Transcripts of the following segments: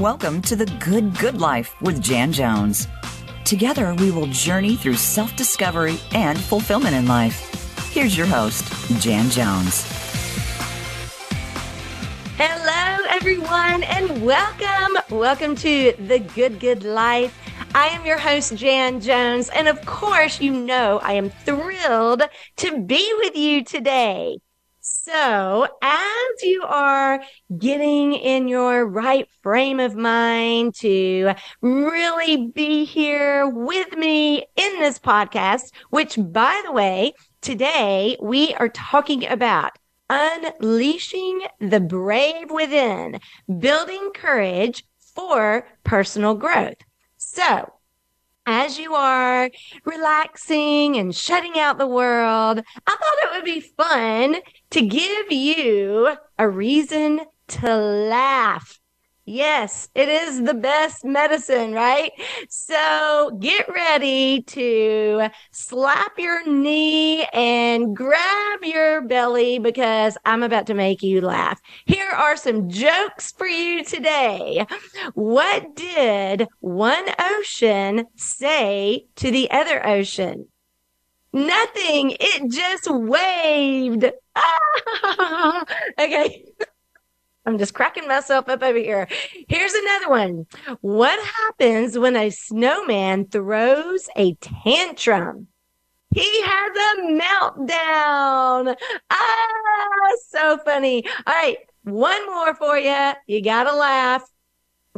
Welcome to the Good Good Life with Jan Jones. Together, we will journey through self discovery and fulfillment in life. Here's your host, Jan Jones. Hello, everyone, and welcome. Welcome to the Good Good Life. I am your host, Jan Jones, and of course, you know I am thrilled to be with you today. So, as you are getting in your right frame of mind to really be here with me in this podcast, which by the way, today we are talking about unleashing the brave within, building courage for personal growth. So, as you are relaxing and shutting out the world, I thought it would be fun to give you a reason to laugh. Yes, it is the best medicine, right? So get ready to slap your knee and grab your belly because I'm about to make you laugh. Here are some jokes for you today. What did one ocean say to the other ocean? Nothing. It just waved. Ah! okay. I'm just cracking myself up over here. Here's another one. What happens when a snowman throws a tantrum? He has a meltdown. Ah, so funny. All right. One more for you. You got to laugh.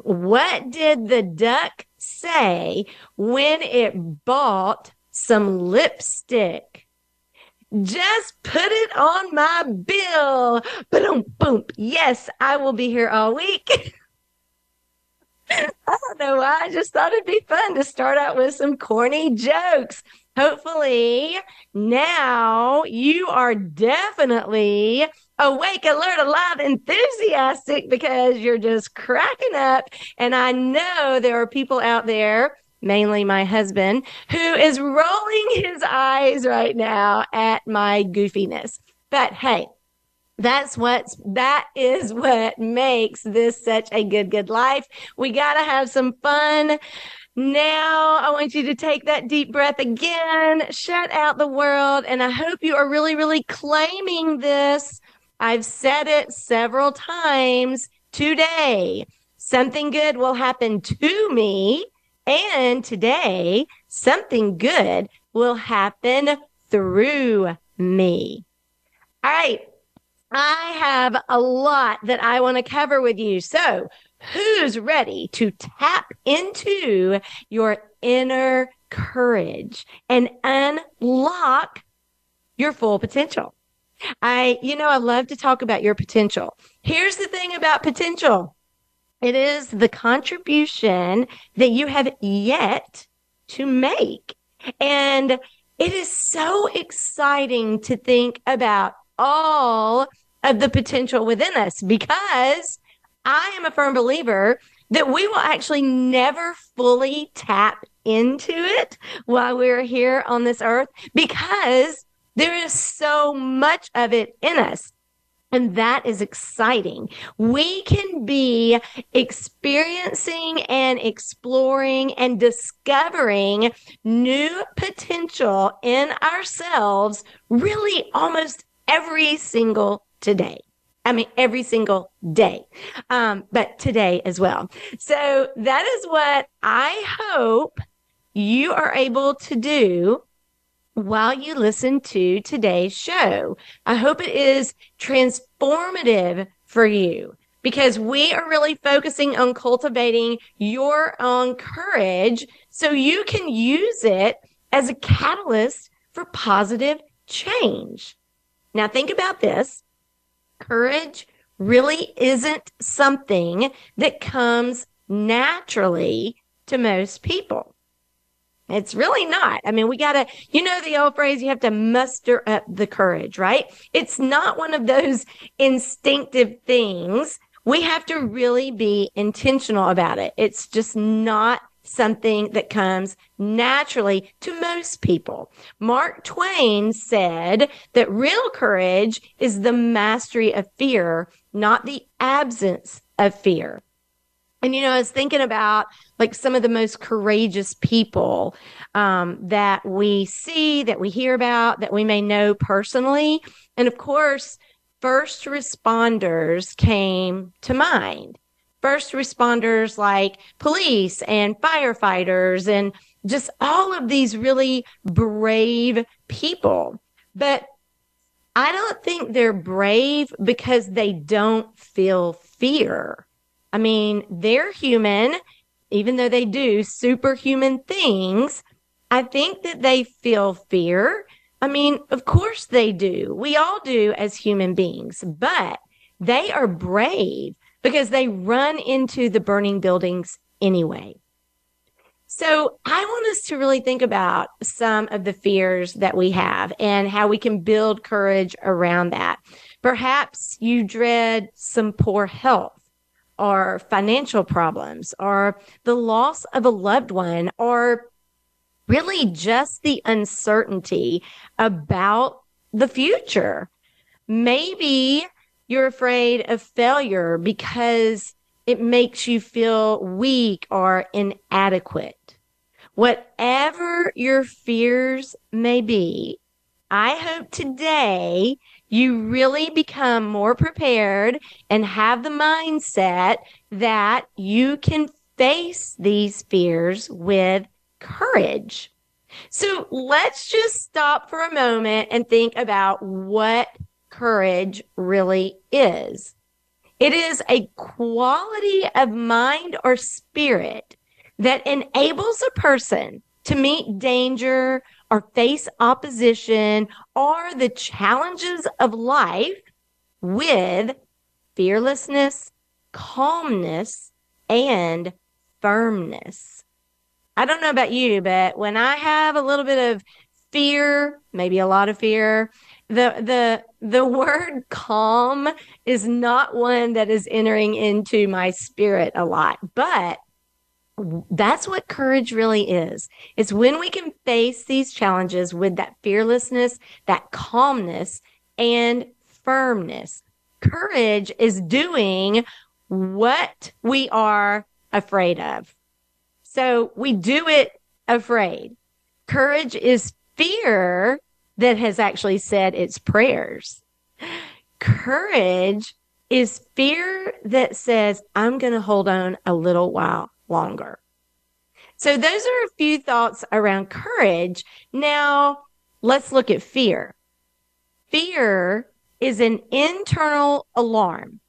What did the duck say when it bought some lipstick? Just put it on my bill. Boom, boom. Yes, I will be here all week. I don't know why. I just thought it'd be fun to start out with some corny jokes. Hopefully, now you are definitely awake, alert, alive, enthusiastic because you're just cracking up. And I know there are people out there mainly my husband, who is rolling his eyes right now at my goofiness. But hey, that's what's that is what makes this such a good good life. We got to have some fun. Now, I want you to take that deep breath again, shut out the world, and I hope you are really really claiming this. I've said it several times today. Something good will happen to me and today, something good will happen through me. All right. I have a lot that I want to cover with you. So, who's ready to tap into your inner courage and unlock your full potential? I, you know, I love to talk about your potential. Here's the thing about potential it is the contribution that you have yet to make. And it is so exciting to think about all of the potential within us because I am a firm believer that we will actually never fully tap into it while we're here on this earth because there is so much of it in us. And that is exciting. We can be experiencing and exploring and discovering new potential in ourselves really almost every single today. I mean, every single day, um, but today as well. So that is what I hope you are able to do while you listen to today's show. I hope it is transformative for you because we are really focusing on cultivating your own courage so you can use it as a catalyst for positive change. Now think about this. Courage really isn't something that comes naturally to most people. It's really not. I mean, we got to, you know, the old phrase, you have to muster up the courage, right? It's not one of those instinctive things. We have to really be intentional about it. It's just not something that comes naturally to most people. Mark Twain said that real courage is the mastery of fear, not the absence of fear. And, you know, I was thinking about like some of the most courageous people um, that we see, that we hear about, that we may know personally. And of course, first responders came to mind. First responders like police and firefighters and just all of these really brave people. But I don't think they're brave because they don't feel fear. I mean, they're human, even though they do superhuman things. I think that they feel fear. I mean, of course they do. We all do as human beings, but they are brave because they run into the burning buildings anyway. So I want us to really think about some of the fears that we have and how we can build courage around that. Perhaps you dread some poor health or financial problems or the loss of a loved one or really just the uncertainty about the future. Maybe you're afraid of failure because it makes you feel weak or inadequate. Whatever your fears may be, I hope today you really become more prepared and have the mindset that you can face these fears with courage. So let's just stop for a moment and think about what courage really is. It is a quality of mind or spirit that enables a person to meet danger or face opposition or the challenges of life with fearlessness, calmness, and firmness. I don't know about you, but when I have a little bit of fear, maybe a lot of fear, the the the word calm is not one that is entering into my spirit a lot but that's what courage really is. It's when we can face these challenges with that fearlessness that calmness and firmness. Courage is doing what we are afraid of. So we do it afraid. Courage is fear that has actually said its prayers. Courage is fear that says, I'm going to hold on a little while longer. So those are a few thoughts around courage. Now let's look at fear. Fear is an internal alarm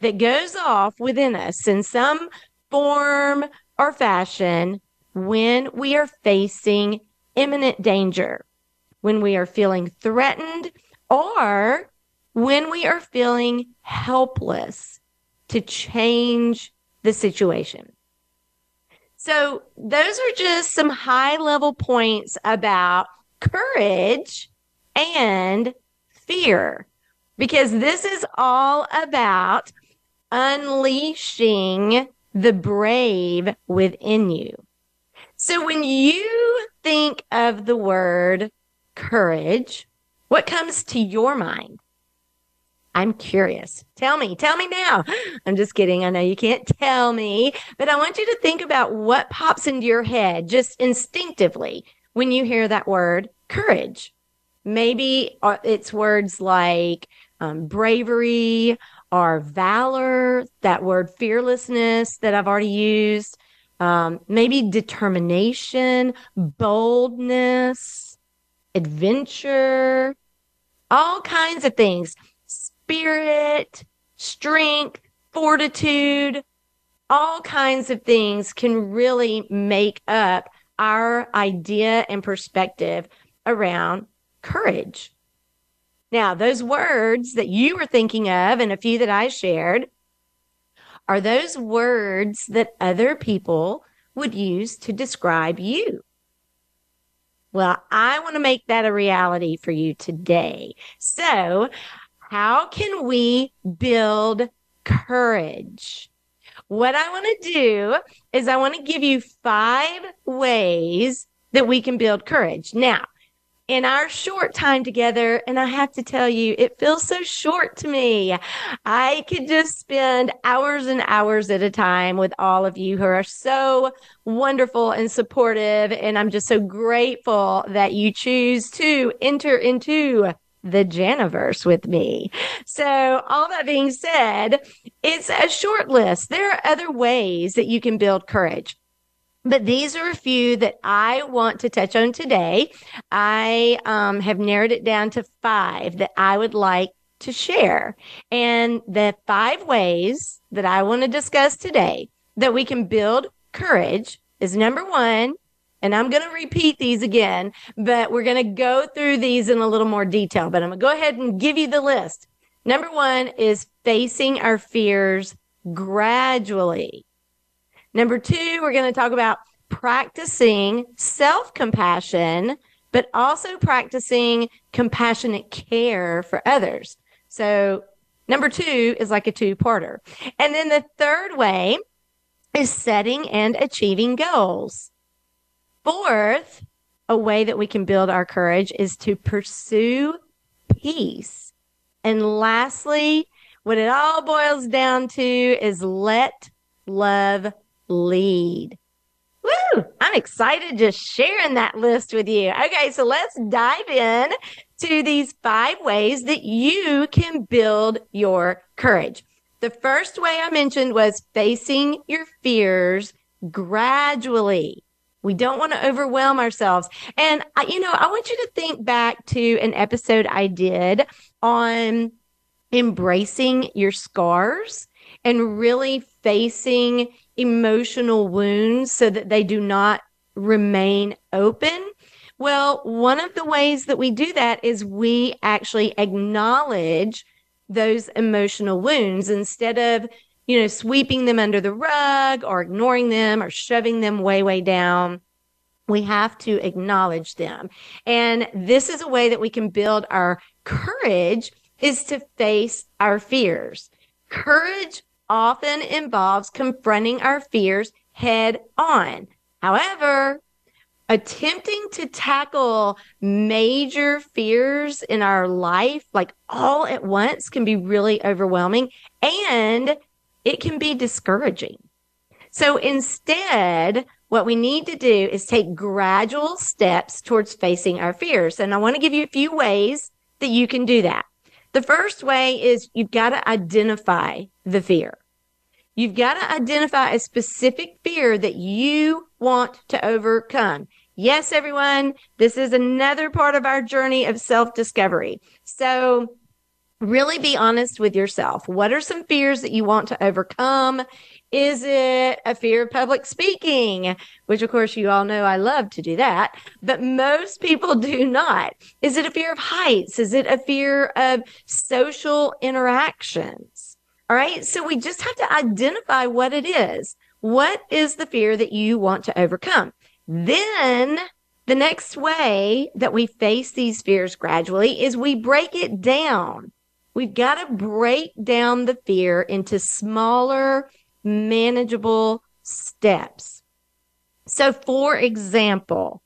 that goes off within us in some form or fashion when we are facing imminent danger when we are feeling threatened or when we are feeling helpless to change the situation. So those are just some high level points about courage and fear, because this is all about unleashing the brave within you. So when you think of the word courage, what comes to your mind? I'm curious. Tell me, tell me now. I'm just kidding. I know you can't tell me, but I want you to think about what pops into your head just instinctively when you hear that word courage. Maybe uh, it's words like um, bravery or valor, that word fearlessness that I've already used. Um, maybe determination, boldness, adventure, all kinds of things. Spirit, strength, fortitude, all kinds of things can really make up our idea and perspective around courage. Now, those words that you were thinking of and a few that I shared are those words that other people would use to describe you. Well, I want to make that a reality for you today. So, how can we build courage? What I want to do is I want to give you five ways that we can build courage. Now, in our short time together. And I have to tell you, it feels so short to me. I could just spend hours and hours at a time with all of you who are so wonderful and supportive. And I'm just so grateful that you choose to enter into the Janiverse with me. So, all that being said, it's a short list. There are other ways that you can build courage. But these are a few that I want to touch on today. I um, have narrowed it down to five that I would like to share. And the five ways that I want to discuss today that we can build courage is number one, and I'm going to repeat these again, but we're going to go through these in a little more detail. But I'm going to go ahead and give you the list. Number one is facing our fears gradually. Number two, we're going to talk about practicing self compassion, but also practicing compassionate care for others. So, number two is like a two parter. And then the third way is setting and achieving goals. Fourth, a way that we can build our courage is to pursue peace. And lastly, what it all boils down to is let love lead. Woo! I'm excited just sharing that list with you. Okay, so let's dive in to these five ways that you can build your courage. The first way I mentioned was facing your fears gradually. We don't want to overwhelm ourselves. And, you know, I want you to think back to an episode I did on embracing your scars and really facing emotional wounds so that they do not remain open? Well, one of the ways that we do that is we actually acknowledge those emotional wounds instead of, you know, sweeping them under the rug or ignoring them or shoving them way, way down. We have to acknowledge them. And this is a way that we can build our courage is to face our fears. Courage often involves confronting our fears head on. However, attempting to tackle major fears in our life, like all at once, can be really overwhelming and it can be discouraging. So instead, what we need to do is take gradual steps towards facing our fears. And I want to give you a few ways that you can do that. The first way is you've got to identify the fear. You've got to identify a specific fear that you want to overcome. Yes, everyone, this is another part of our journey of self discovery. So really be honest with yourself. What are some fears that you want to overcome? Is it a fear of public speaking? Which, of course, you all know I love to do that, but most people do not. Is it a fear of heights? Is it a fear of social interactions? All right. So we just have to identify what it is. What is the fear that you want to overcome? Then the next way that we face these fears gradually is we break it down. We've got to break down the fear into smaller, manageable steps. So, for example,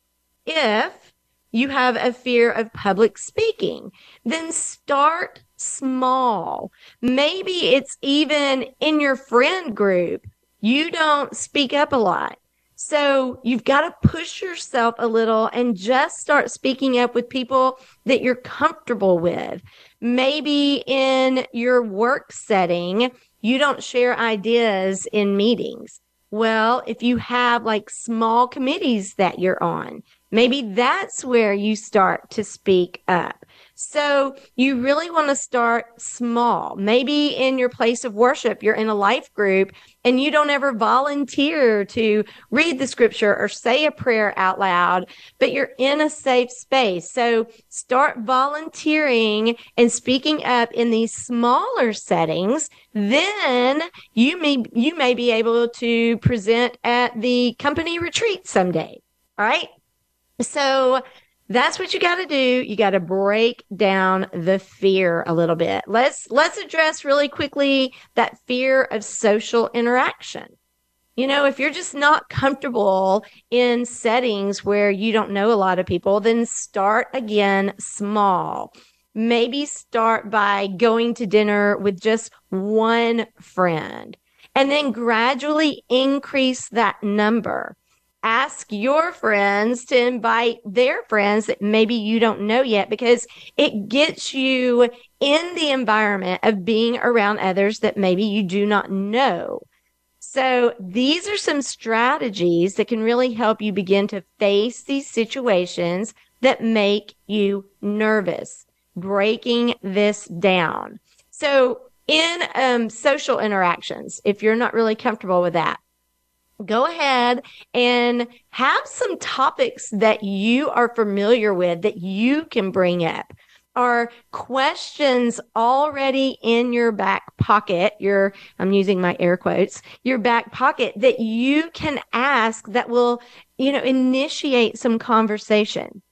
if you have a fear of public speaking, then start small. Maybe it's even in your friend group. You don't speak up a lot. So you've got to push yourself a little and just start speaking up with people that you're comfortable with. Maybe in your work setting, you don't share ideas in meetings. Well, if you have like small committees that you're on, maybe that's where you start to speak up. So you really want to start small. Maybe in your place of worship, you're in a life group and you don't ever volunteer to read the scripture or say a prayer out loud, but you're in a safe space. So start volunteering and speaking up in these smaller settings. Then you may, you may be able to present at the company retreat someday. All right. So that's what you got to do. You got to break down the fear a little bit. Let's let's address really quickly that fear of social interaction. You know, if you're just not comfortable in settings where you don't know a lot of people, then start again small. Maybe start by going to dinner with just one friend and then gradually increase that number. Ask your friends to invite their friends that maybe you don't know yet because it gets you in the environment of being around others that maybe you do not know. So these are some strategies that can really help you begin to face these situations that make you nervous, breaking this down. So in um, social interactions, if you're not really comfortable with that, go ahead and have some topics that you are familiar with that you can bring up are questions already in your back pocket, your, I'm using my air quotes, your back pocket that you can ask that will, you know, initiate some conversation.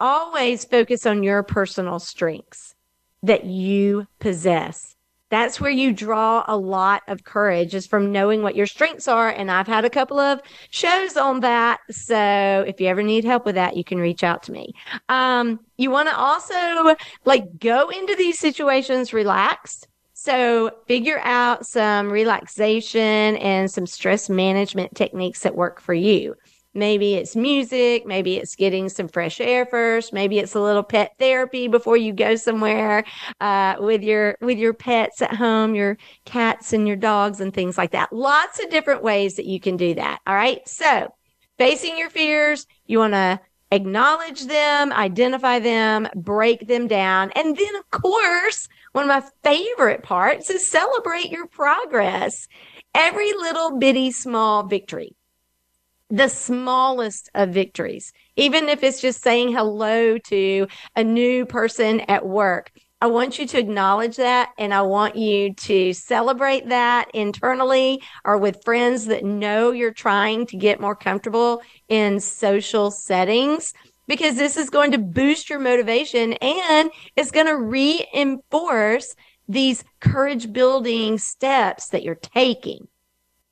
Always focus on your personal strengths that you possess that's where you draw a lot of courage is from knowing what your strengths are. And I've had a couple of shows on that. So if you ever need help with that, you can reach out to me. Um, you want to also like go into these situations relaxed. So figure out some relaxation and some stress management techniques that work for you. Maybe it's music. Maybe it's getting some fresh air first. Maybe it's a little pet therapy before you go somewhere uh, with your with your pets at home, your cats and your dogs and things like that. Lots of different ways that you can do that. All right. So facing your fears, you want to acknowledge them, identify them, break them down, and then of course, one of my favorite parts is celebrate your progress. Every little bitty small victory the smallest of victories, even if it's just saying hello to a new person at work. I want you to acknowledge that and I want you to celebrate that internally or with friends that know you're trying to get more comfortable in social settings because this is going to boost your motivation and it's going to reinforce these courage building steps that you're taking.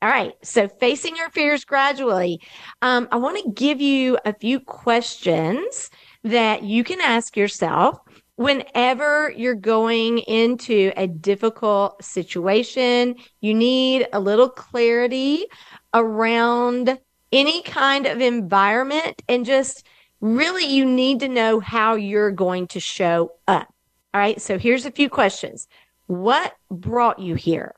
All right. So facing your fears gradually. Um, I want to give you a few questions that you can ask yourself whenever you're going into a difficult situation. You need a little clarity around any kind of environment and just really you need to know how you're going to show up. All right. So here's a few questions. What brought you here?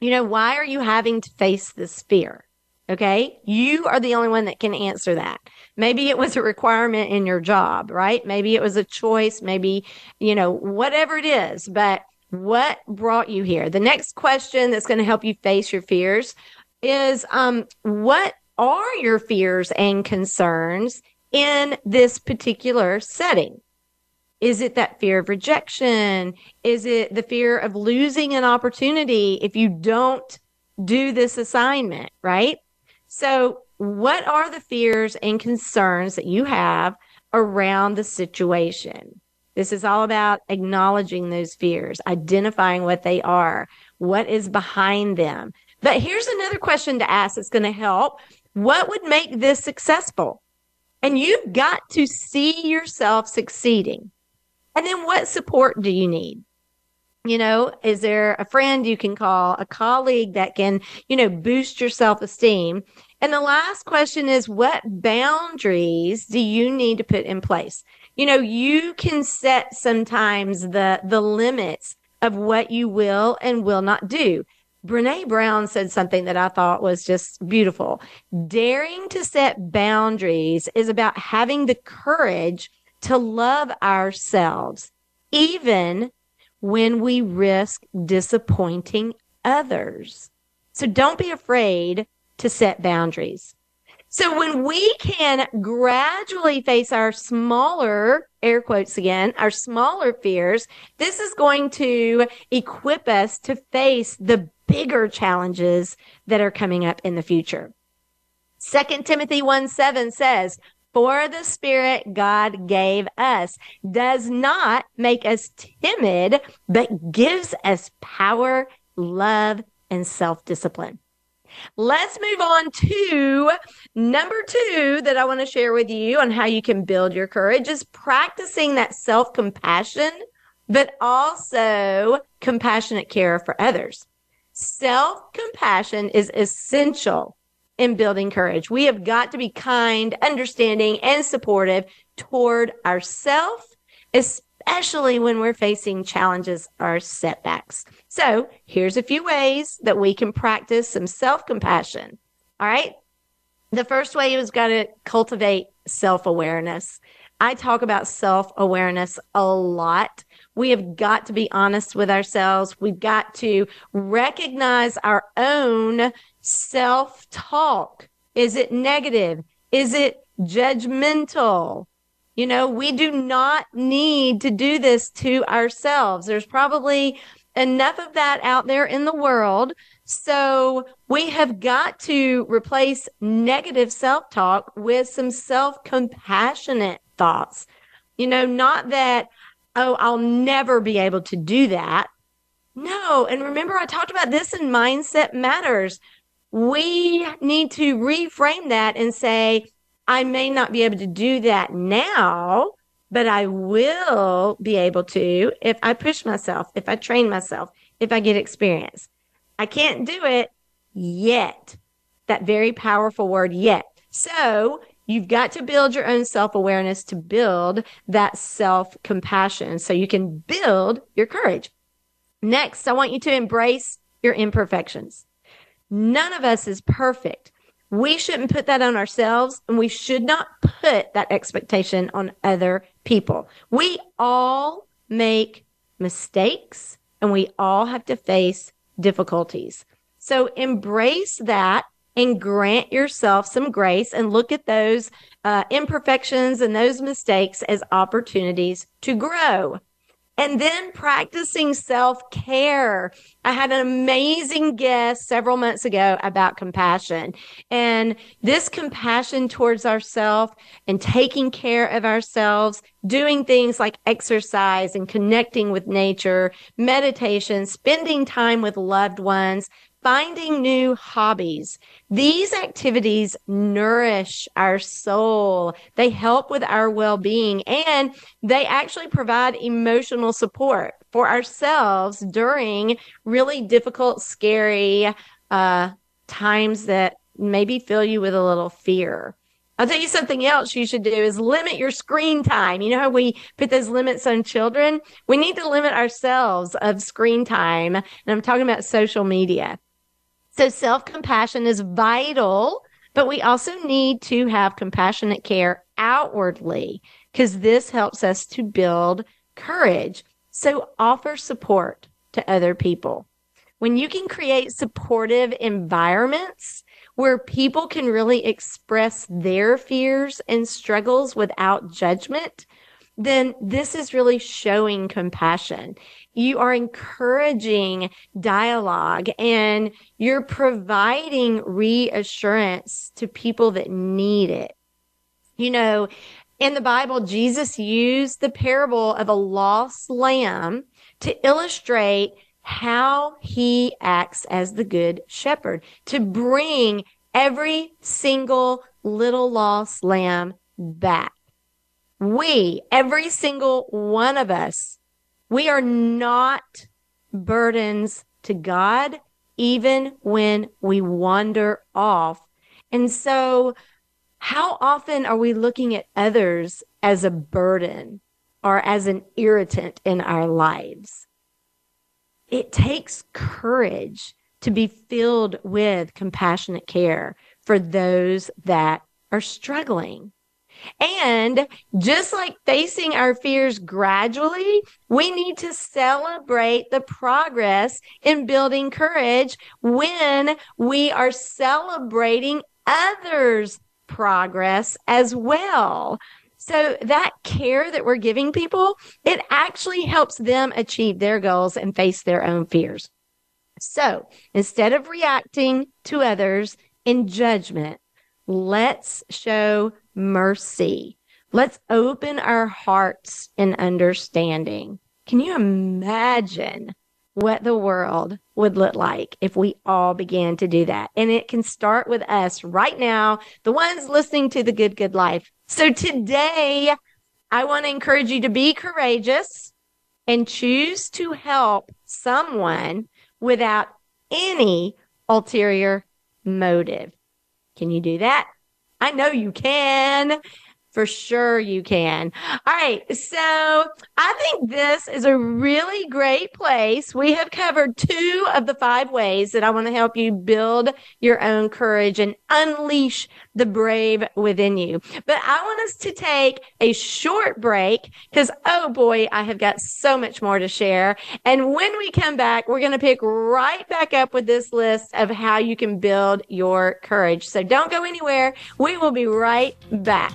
You know, why are you having to face this fear? Okay. You are the only one that can answer that. Maybe it was a requirement in your job, right? Maybe it was a choice. Maybe, you know, whatever it is, but what brought you here? The next question that's going to help you face your fears is, um, what are your fears and concerns in this particular setting? Is it that fear of rejection? Is it the fear of losing an opportunity if you don't do this assignment, right? So, what are the fears and concerns that you have around the situation? This is all about acknowledging those fears, identifying what they are, what is behind them. But here's another question to ask that's going to help. What would make this successful? And you've got to see yourself succeeding. And then what support do you need? You know, is there a friend you can call, a colleague that can, you know, boost your self esteem? And the last question is what boundaries do you need to put in place? You know, you can set sometimes the, the limits of what you will and will not do. Brene Brown said something that I thought was just beautiful. Daring to set boundaries is about having the courage to love ourselves, even when we risk disappointing others. So don't be afraid to set boundaries. So when we can gradually face our smaller, air quotes again, our smaller fears, this is going to equip us to face the bigger challenges that are coming up in the future. Second Timothy 1 7 says, for the spirit God gave us does not make us timid, but gives us power, love, and self discipline. Let's move on to number two that I want to share with you on how you can build your courage is practicing that self compassion, but also compassionate care for others. Self compassion is essential in building courage. We have got to be kind, understanding, and supportive toward ourselves, especially when we're facing challenges or setbacks. So here's a few ways that we can practice some self compassion. All right. The first way is got to cultivate self awareness. I talk about self awareness a lot. We have got to be honest with ourselves. We've got to recognize our own self talk. Is it negative? Is it judgmental? You know, we do not need to do this to ourselves. There's probably enough of that out there in the world. So we have got to replace negative self talk with some self compassionate thoughts. You know, not that, oh, I'll never be able to do that. No. And remember, I talked about this in Mindset Matters. We need to reframe that and say, I may not be able to do that now, but I will be able to if I push myself, if I train myself, if I get experience. I can't do it yet. That very powerful word, yet. So you've got to build your own self awareness to build that self compassion so you can build your courage. Next, I want you to embrace your imperfections. None of us is perfect. We shouldn't put that on ourselves and we should not put that expectation on other people. We all make mistakes and we all have to face difficulties. So embrace that and grant yourself some grace and look at those uh, imperfections and those mistakes as opportunities to grow. And then practicing self care. I had an amazing guest several months ago about compassion and this compassion towards ourselves and taking care of ourselves, doing things like exercise and connecting with nature, meditation, spending time with loved ones, finding new hobbies. These activities nourish our soul. They help with our well-being and they actually provide emotional support for ourselves during really difficult, scary, uh, times that maybe fill you with a little fear. I'll tell you something else you should do is limit your screen time. You know how we put those limits on children? We need to limit ourselves of screen time. And I'm talking about social media. So self compassion is vital, but we also need to have compassionate care outwardly because this helps us to build courage. So offer support to other people. When you can create supportive environments where people can really express their fears and struggles without judgment, then this is really showing compassion. You are encouraging dialogue and you're providing reassurance to people that need it. You know, in the Bible, Jesus used the parable of a lost lamb to illustrate how he acts as the good shepherd to bring every single little lost lamb back. We, every single one of us, we are not burdens to God, even when we wander off. And so, how often are we looking at others as a burden or as an irritant in our lives? It takes courage to be filled with compassionate care for those that are struggling. And just like facing our fears gradually, we need to celebrate the progress in building courage when we are celebrating others' progress as well. So that care that we're giving people, it actually helps them achieve their goals and face their own fears. So instead of reacting to others in judgment, let's show mercy. Let's open our hearts in understanding. Can you imagine what the world would look like if we all began to do that. And it can start with us right now, the ones listening to the Good Good Life. So today, I want to encourage you to be courageous and choose to help someone without any ulterior motive. Can you do that? I know you can. For sure you can. All right. So I think this is a really great place. We have covered two of the five ways that I want to help you build your own courage and unleash the brave within you. But I want us to take a short break because, oh boy, I have got so much more to share. And when we come back, we're going to pick right back up with this list of how you can build your courage. So don't go anywhere. We will be right back.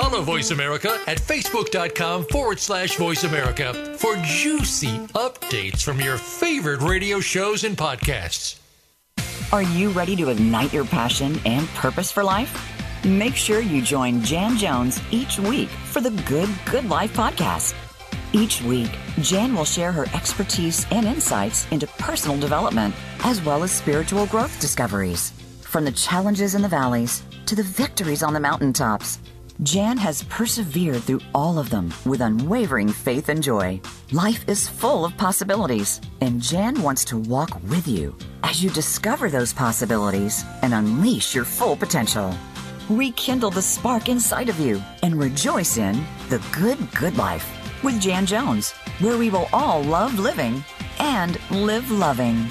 Follow Voice America at facebook.com forward slash voice America for juicy updates from your favorite radio shows and podcasts. Are you ready to ignite your passion and purpose for life? Make sure you join Jan Jones each week for the Good Good Life podcast. Each week, Jan will share her expertise and insights into personal development as well as spiritual growth discoveries. From the challenges in the valleys to the victories on the mountaintops, Jan has persevered through all of them with unwavering faith and joy. Life is full of possibilities, and Jan wants to walk with you as you discover those possibilities and unleash your full potential. Rekindle the spark inside of you and rejoice in the good, good life with Jan Jones, where we will all love living and live loving.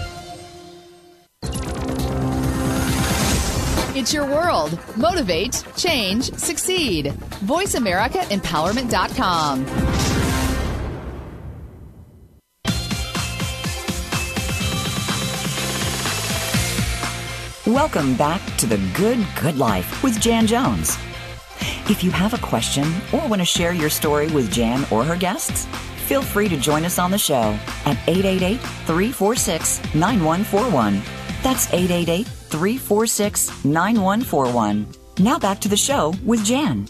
It's your world. Motivate, change, succeed. VoiceAmericaEmpowerment.com. Welcome back to the Good Good Life with Jan Jones. If you have a question or want to share your story with Jan or her guests, feel free to join us on the show at 888 346 9141. That's 888 346 9141. Now back to the show with Jan.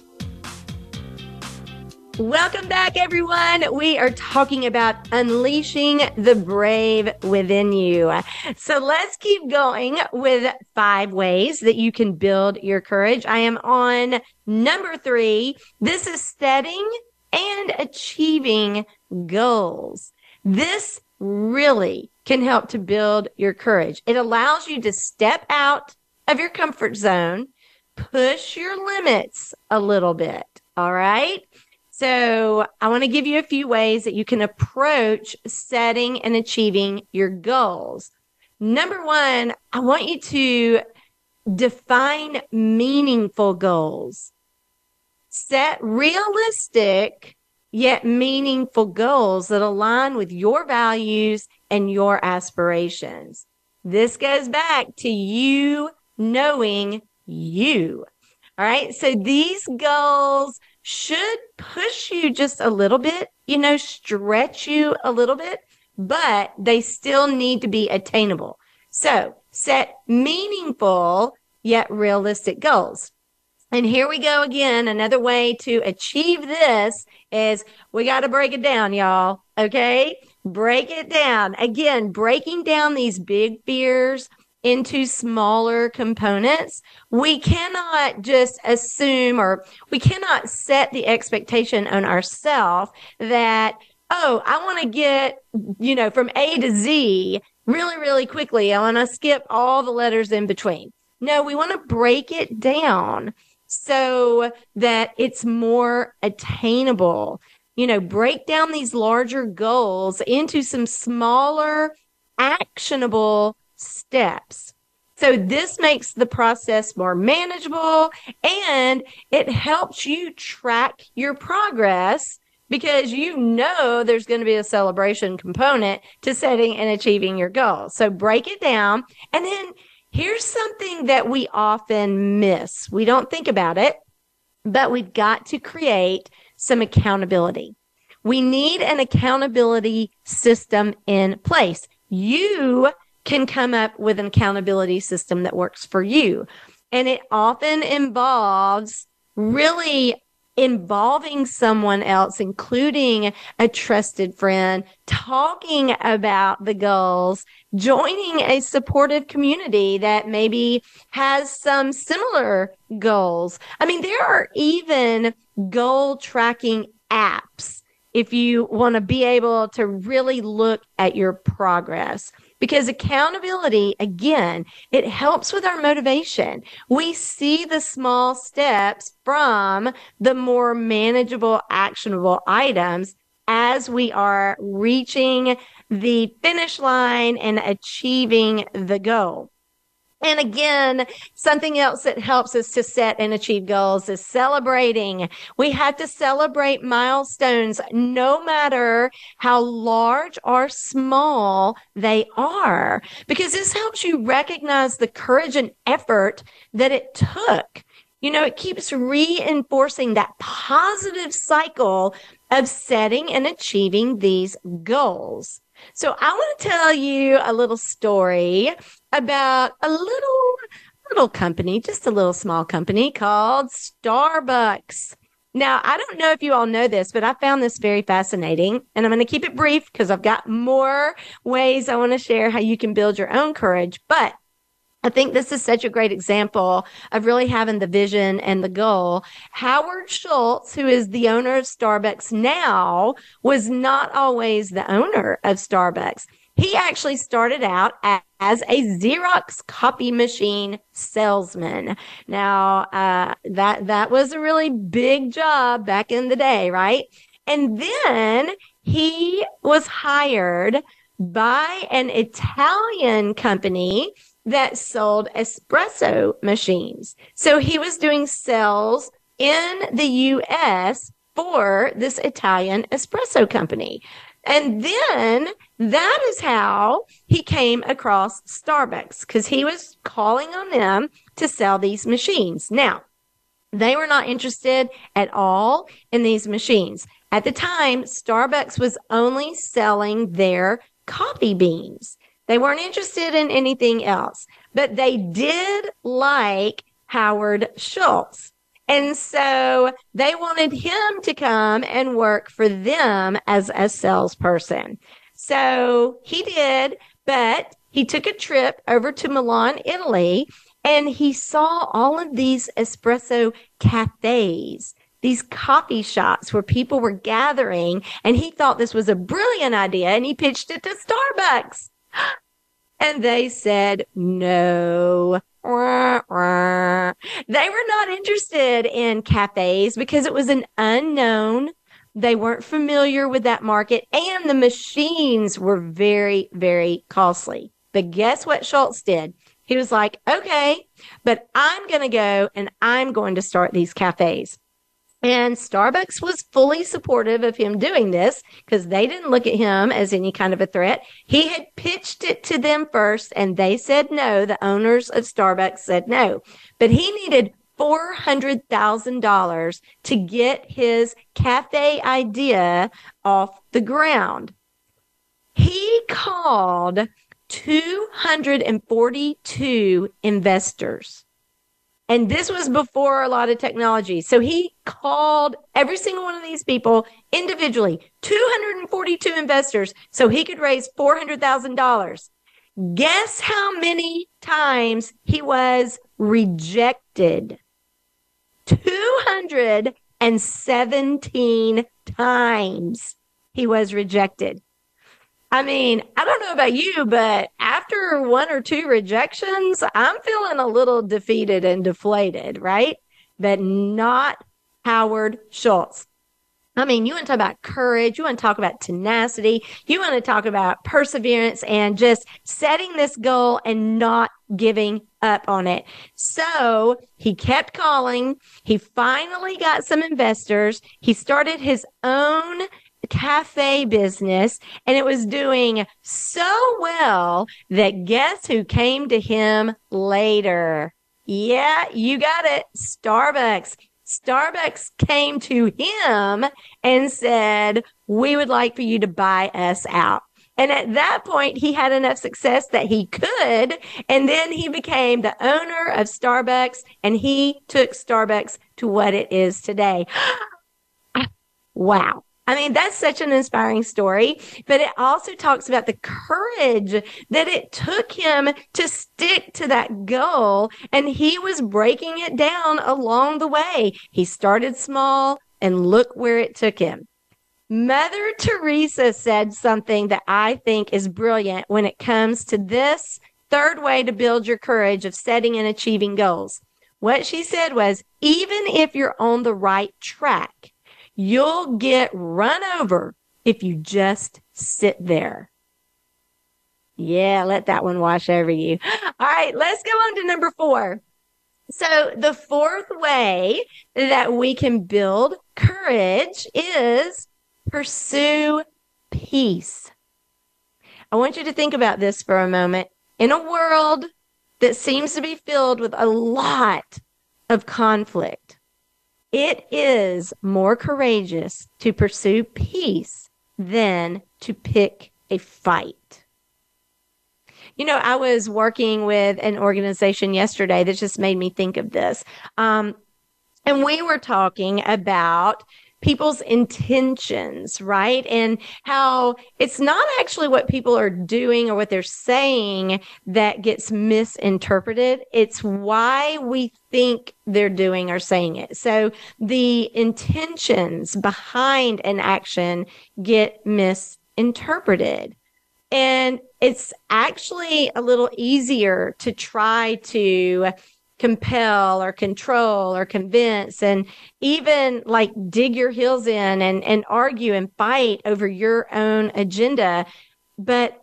Welcome back, everyone. We are talking about unleashing the brave within you. So let's keep going with five ways that you can build your courage. I am on number three. This is setting and achieving goals. This really can help to build your courage. It allows you to step out of your comfort zone, push your limits a little bit. All right. So I want to give you a few ways that you can approach setting and achieving your goals. Number one, I want you to define meaningful goals. Set realistic yet meaningful goals that align with your values and your aspirations. This goes back to you knowing you. All right. So these goals should push you just a little bit, you know, stretch you a little bit, but they still need to be attainable. So set meaningful yet realistic goals. And here we go again. Another way to achieve this is we got to break it down, y'all. Okay. Break it down. Again, breaking down these big fears into smaller components, we cannot just assume or we cannot set the expectation on ourselves that, oh, I want to get, you know, from A to Z really, really quickly. I want to skip all the letters in between. No, we want to break it down so that it's more attainable. You know, break down these larger goals into some smaller, actionable steps. So this makes the process more manageable and it helps you track your progress because you know there's going to be a celebration component to setting and achieving your goals. So break it down. And then here's something that we often miss. We don't think about it, but we've got to create some accountability. We need an accountability system in place. You can come up with an accountability system that works for you. And it often involves really involving someone else, including a trusted friend, talking about the goals, joining a supportive community that maybe has some similar goals. I mean, there are even goal tracking apps if you want to be able to really look at your progress because accountability, again, it helps with our motivation. We see the small steps from the more manageable, actionable items as we are reaching the finish line and achieving the goal. And again, something else that helps us to set and achieve goals is celebrating. We have to celebrate milestones no matter how large or small they are, because this helps you recognize the courage and effort that it took. You know, it keeps reinforcing that positive cycle of setting and achieving these goals. So I want to tell you a little story about a little little company, just a little small company called Starbucks. Now, I don't know if you all know this, but I found this very fascinating and I'm going to keep it brief because I've got more ways I want to share how you can build your own courage. But I think this is such a great example of really having the vision and the goal. Howard Schultz, who is the owner of Starbucks now, was not always the owner of Starbucks. He actually started out as a Xerox copy machine salesman. Now, uh, that, that was a really big job back in the day, right? And then he was hired by an Italian company that sold espresso machines. So he was doing sales in the US for this Italian espresso company. And then that is how he came across Starbucks because he was calling on them to sell these machines. Now, they were not interested at all in these machines. At the time, Starbucks was only selling their coffee beans. They weren't interested in anything else, but they did like Howard Schultz. And so they wanted him to come and work for them as a salesperson. So he did, but he took a trip over to Milan, Italy, and he saw all of these espresso cafes these coffee shops where people were gathering and he thought this was a brilliant idea and he pitched it to Starbucks. And they said no. They were not interested in cafes because it was an unknown. They weren't familiar with that market and the machines were very, very costly. But guess what Schultz did? He was like, okay, but I'm going to go and I'm going to start these cafes. And Starbucks was fully supportive of him doing this because they didn't look at him as any kind of a threat. He had pitched it to them first and they said no. The owners of Starbucks said no, but he needed $400,000 to get his cafe idea off the ground. He called 242 investors And this was before a lot of technology. So he called every single one of these people individually, 242 investors, so he could raise $400,000. Guess how many times he was rejected? 217 times he was rejected. I mean, I don't know about you, but after one or two rejections, I'm feeling a little defeated and deflated, right? But not Howard Schultz. I mean, you want to talk about courage. You want to talk about tenacity. You want to talk about perseverance and just setting this goal and not giving up on it. So he kept calling. He finally got some investors. He started his own cafe business and it was doing so well that guess who came to him later? Yeah, you got it. Starbucks. Starbucks came to him and said, we would like for you to buy us out. And at that point, he had enough success that he could. And then he became the owner of Starbucks and he took Starbucks to what it is today. wow. I mean, that's such an inspiring story, but it also talks about the courage that it took him to stick to that goal. And he was breaking it down along the way. He started small and look where it took him. Mother Teresa said something that I think is brilliant when it comes to this third way to build your courage of setting and achieving goals. What she said was, even if you're on the right track, You'll get run over if you just sit there. Yeah, let that one wash over you. All right, let's go on to number four. So, the fourth way that we can build courage is pursue peace. I want you to think about this for a moment. In a world that seems to be filled with a lot of conflict, it is more courageous to pursue peace than to pick a fight. You know, I was working with an organization yesterday that just made me think of this. Um, and we were talking about people's intentions, right? And how it's not actually what people are doing or what they're saying that gets misinterpreted. It's why we think they're doing or saying it. So the intentions behind an action get misinterpreted. And it's actually a little easier to try to compel or control or convince and even like dig your heels in and, and argue and fight over your own agenda. But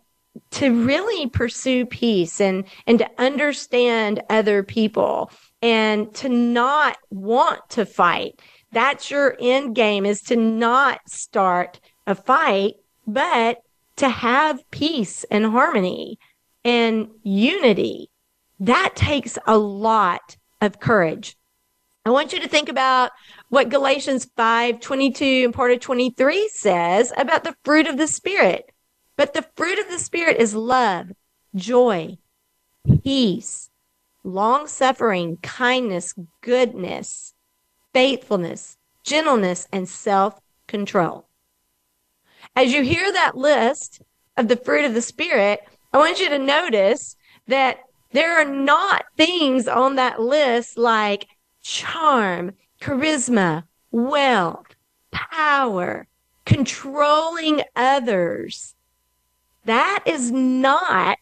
to really pursue peace and, and to understand other people and to not want to fight. That's your end game is to not start a fight, but to have peace and harmony and unity that takes a lot of courage. I want you to think about what Galatians 5 22 and part of 23 says about the fruit of the Spirit. But the fruit of the Spirit is love, joy, peace, long suffering, kindness, goodness, faithfulness, gentleness, and self control. As you hear that list of the fruit of the Spirit, I want you to notice that there are not things on that list like charm, charisma, wealth, power, controlling others. That is not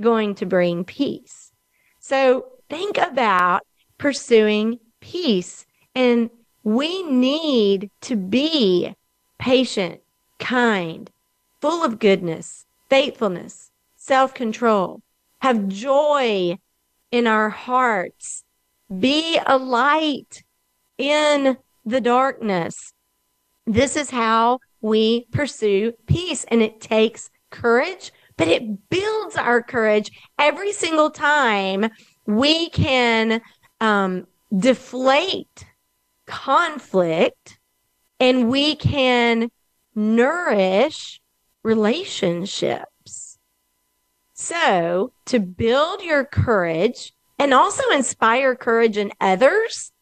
going to bring peace. So think about pursuing peace. And we need to be patient, kind, full of goodness, faithfulness, self control have joy in our hearts, be a light in the darkness. This is how we pursue peace, and it takes courage, but it builds our courage every single time we can um, deflate conflict and we can nourish relationship. So, to build your courage, and also inspire courage in others.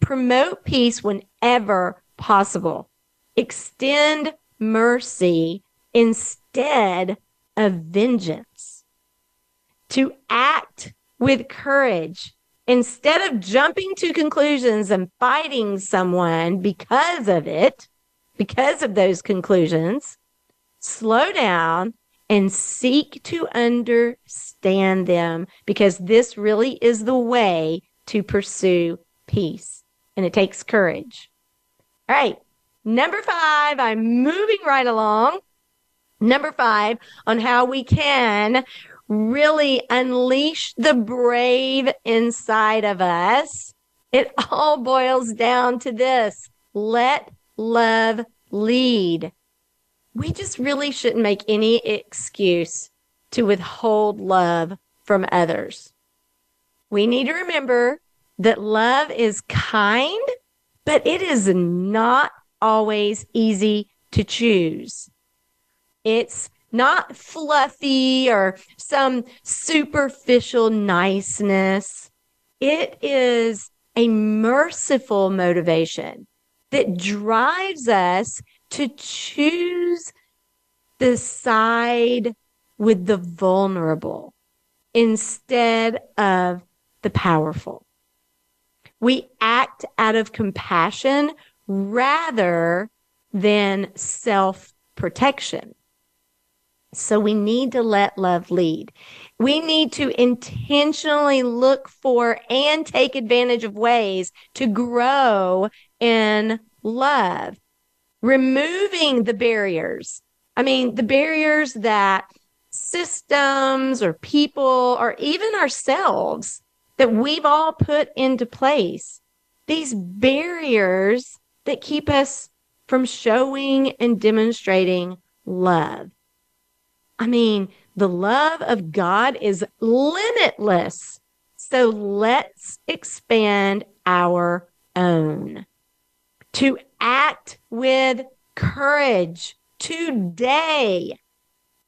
Promote peace whenever possible. Extend mercy instead of vengeance. To act with courage instead of jumping to conclusions and fighting someone because of it, because of those conclusions, slow down and seek to understand them because this really is the way to pursue peace. And it takes courage. All right. Number five, I'm moving right along. Number five on how we can really unleash the brave inside of us. It all boils down to this. Let love lead we just really shouldn't make any excuse to withhold love from others. We need to remember that love is kind, but it is not always easy to choose. It's not fluffy or some superficial niceness. It is a merciful motivation that drives us to choose the side with the vulnerable instead of the powerful. We act out of compassion rather than self protection. So we need to let love lead. We need to intentionally look for and take advantage of ways to grow in love removing the barriers. I mean, the barriers that systems or people or even ourselves that we've all put into place, these barriers that keep us from showing and demonstrating love. I mean, the love of God is limitless. So let's expand our own. To act with courage today.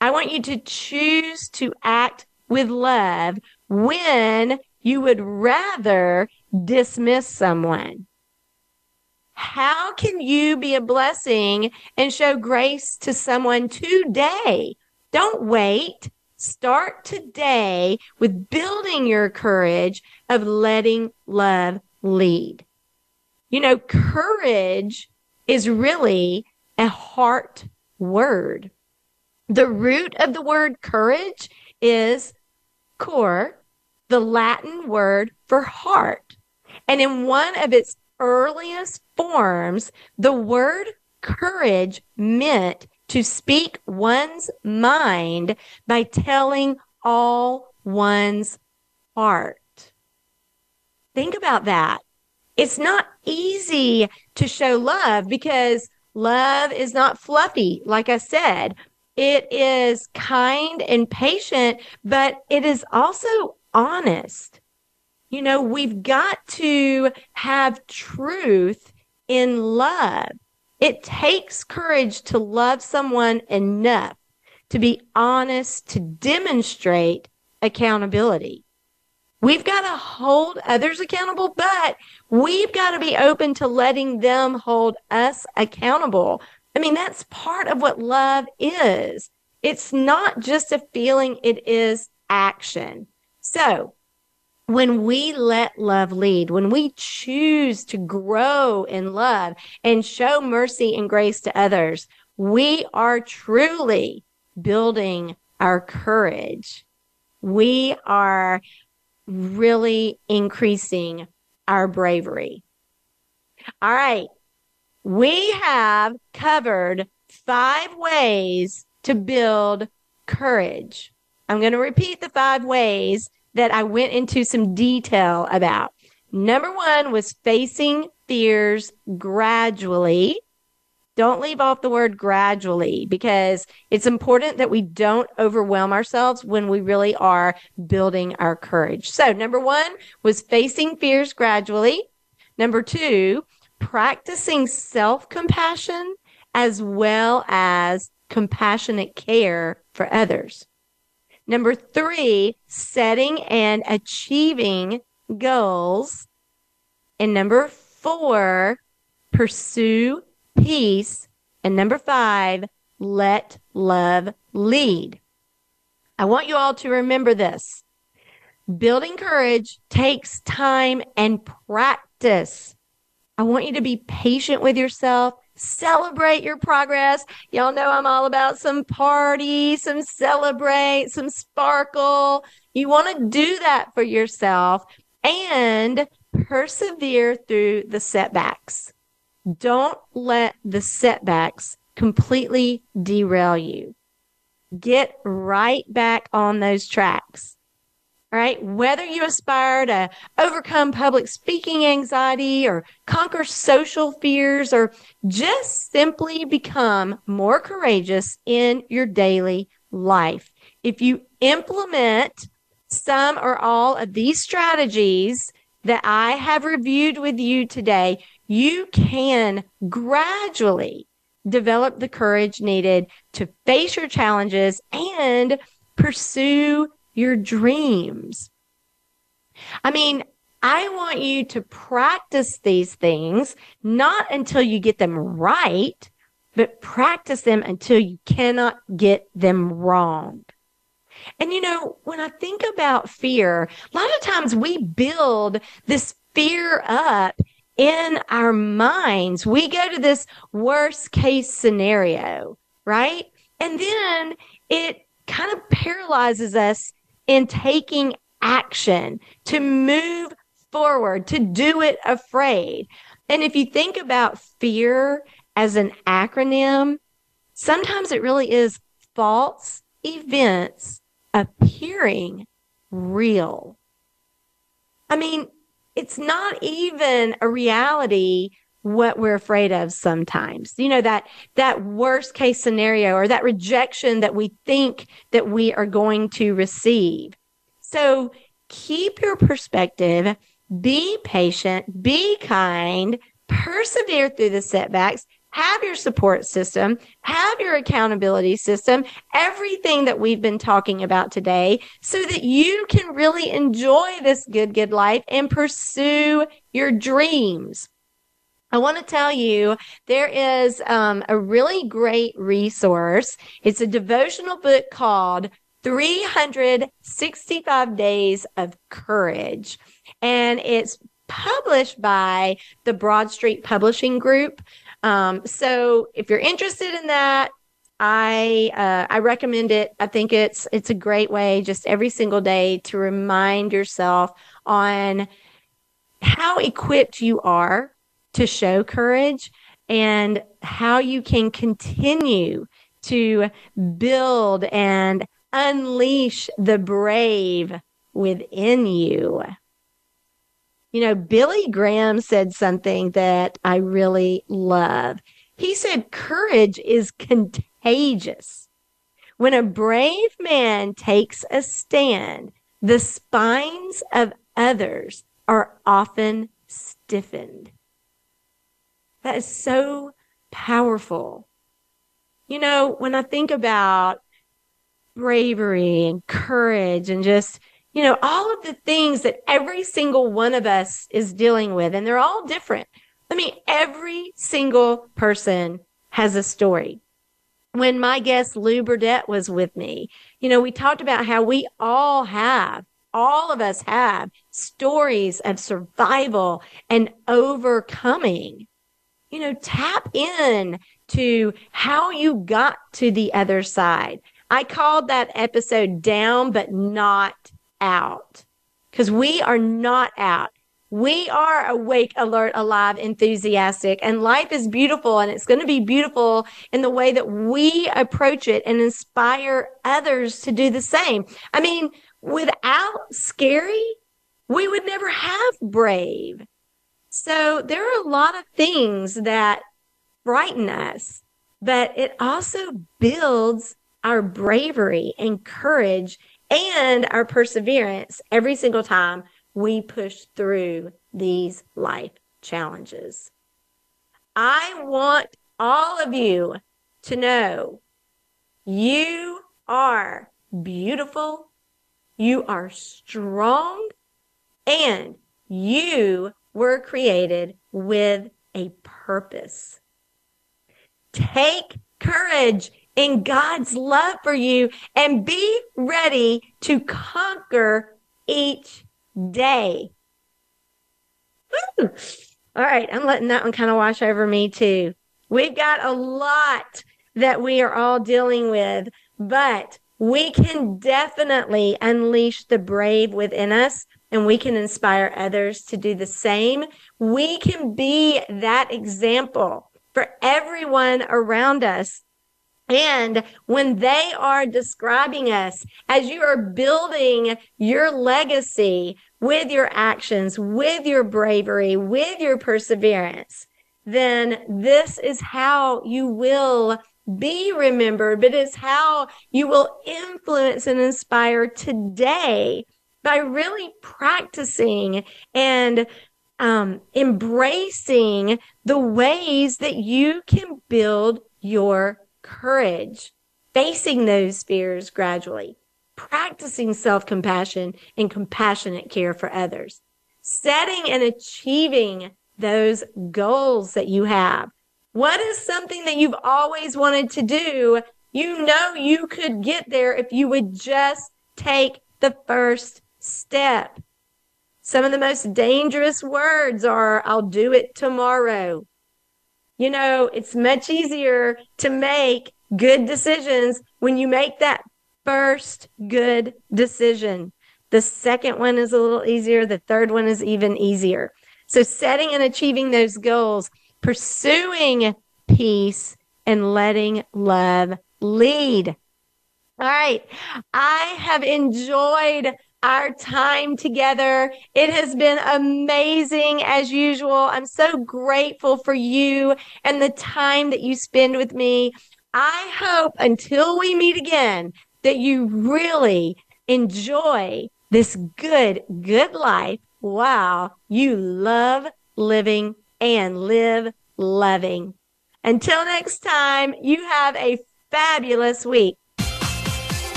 I want you to choose to act with love when you would rather dismiss someone. How can you be a blessing and show grace to someone today? Don't wait. Start today with building your courage of letting love lead. You know, courage is really a heart word. The root of the word courage is cor, the Latin word for heart. And in one of its earliest forms, the word courage meant to speak one's mind by telling all one's heart. Think about that it's not easy to show love because love is not fluffy. Like I said, it is kind and patient, but it is also honest. You know, we've got to have truth in love. It takes courage to love someone enough to be honest, to demonstrate accountability. We've got to hold others accountable, but we've got to be open to letting them hold us accountable. I mean, that's part of what love is. It's not just a feeling, it is action. So when we let love lead, when we choose to grow in love and show mercy and grace to others, we are truly building our courage. We are really increasing our bravery. All right. We have covered five ways to build courage. I'm going to repeat the five ways that I went into some detail about. Number one was facing fears gradually. Don't leave off the word gradually because it's important that we don't overwhelm ourselves when we really are building our courage. So number one was facing fears gradually. Number two, practicing self compassion as well as compassionate care for others. Number three, setting and achieving goals. And number four, pursue peace. And number five, let love lead. I want you all to remember this. Building courage takes time and practice. I want you to be patient with yourself. Celebrate your progress. Y'all know I'm all about some party, some celebrate, some sparkle. You want to do that for yourself and persevere through the setbacks. Don't let the setbacks completely derail you. Get right back on those tracks. All right. Whether you aspire to overcome public speaking anxiety or conquer social fears or just simply become more courageous in your daily life. If you implement some or all of these strategies that I have reviewed with you today, you can gradually develop the courage needed to face your challenges and pursue your dreams. I mean, I want you to practice these things, not until you get them right, but practice them until you cannot get them wrong. And you know, when I think about fear, a lot of times we build this fear up in our minds. We go to this worst case scenario, right? And then it kind of paralyzes us in taking action to move forward, to do it afraid. And if you think about fear as an acronym, sometimes it really is false events appearing real. I mean, it's not even a reality what we're afraid of sometimes. You know, that, that worst case scenario or that rejection that we think that we are going to receive. So keep your perspective, be patient, be kind, persevere through the setbacks, have your support system, have your accountability system, everything that we've been talking about today so that you can really enjoy this good, good life and pursue your dreams. I want to tell you there is um, a really great resource. It's a devotional book called 365 Days of Courage. And it's published by the Broad Street Publishing Group. Um, so if you're interested in that, I uh, I recommend it. I think it's it's a great way just every single day to remind yourself on how equipped you are to show courage and how you can continue to build and unleash the brave within you. You know, Billy Graham said something that I really love. He said, courage is contagious. When a brave man takes a stand, the spines of others are often stiffened. That is so powerful. You know, when I think about bravery and courage and just you know, all of the things that every single one of us is dealing with, and they're all different. I mean, every single person has a story. When my guest Lou Burdett was with me, you know, we talked about how we all have, all of us have stories of survival and overcoming. You know, tap in to how you got to the other side. I called that episode down, but not out because we are not out. We are awake, alert, alive, enthusiastic, and life is beautiful and it's going to be beautiful in the way that we approach it and inspire others to do the same. I mean, without scary, we would never have brave. So there are a lot of things that frighten us, but it also builds our bravery and courage and our perseverance every single time we push through these life challenges. I want all of you to know you are beautiful, you are strong, and you were created with a purpose. Take courage in God's love for you and be ready to conquer each day. All right, I'm letting that one kind of wash over me too. We've got a lot that we are all dealing with, but we can definitely unleash the brave within us and we can inspire others to do the same. We can be that example for everyone around us. And when they are describing us as you are building your legacy with your actions, with your bravery, with your perseverance, then this is how you will be remembered, but it's how you will influence and inspire today by really practicing and um, embracing the ways that you can build your courage, facing those fears gradually, practicing self compassion and compassionate care for others, setting and achieving those goals that you have. What is something that you've always wanted to do? You know you could get there if you would just take the first step. Some of the most dangerous words are, I'll do it tomorrow. You know, it's much easier to make good decisions when you make that first good decision. The second one is a little easier. The third one is even easier. So setting and achieving those goals, pursuing peace and letting love lead. All right. I have enjoyed our time together. It has been amazing as usual. I'm so grateful for you and the time that you spend with me. I hope until we meet again that you really enjoy this good, good life. Wow. You love living and live loving. Until next time, you have a fabulous week.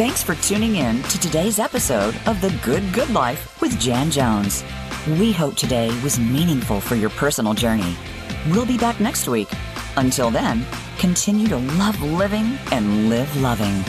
Thanks for tuning in to today's episode of The Good Good Life with Jan Jones. We hope today was meaningful for your personal journey. We'll be back next week. Until then, continue to love living and live loving.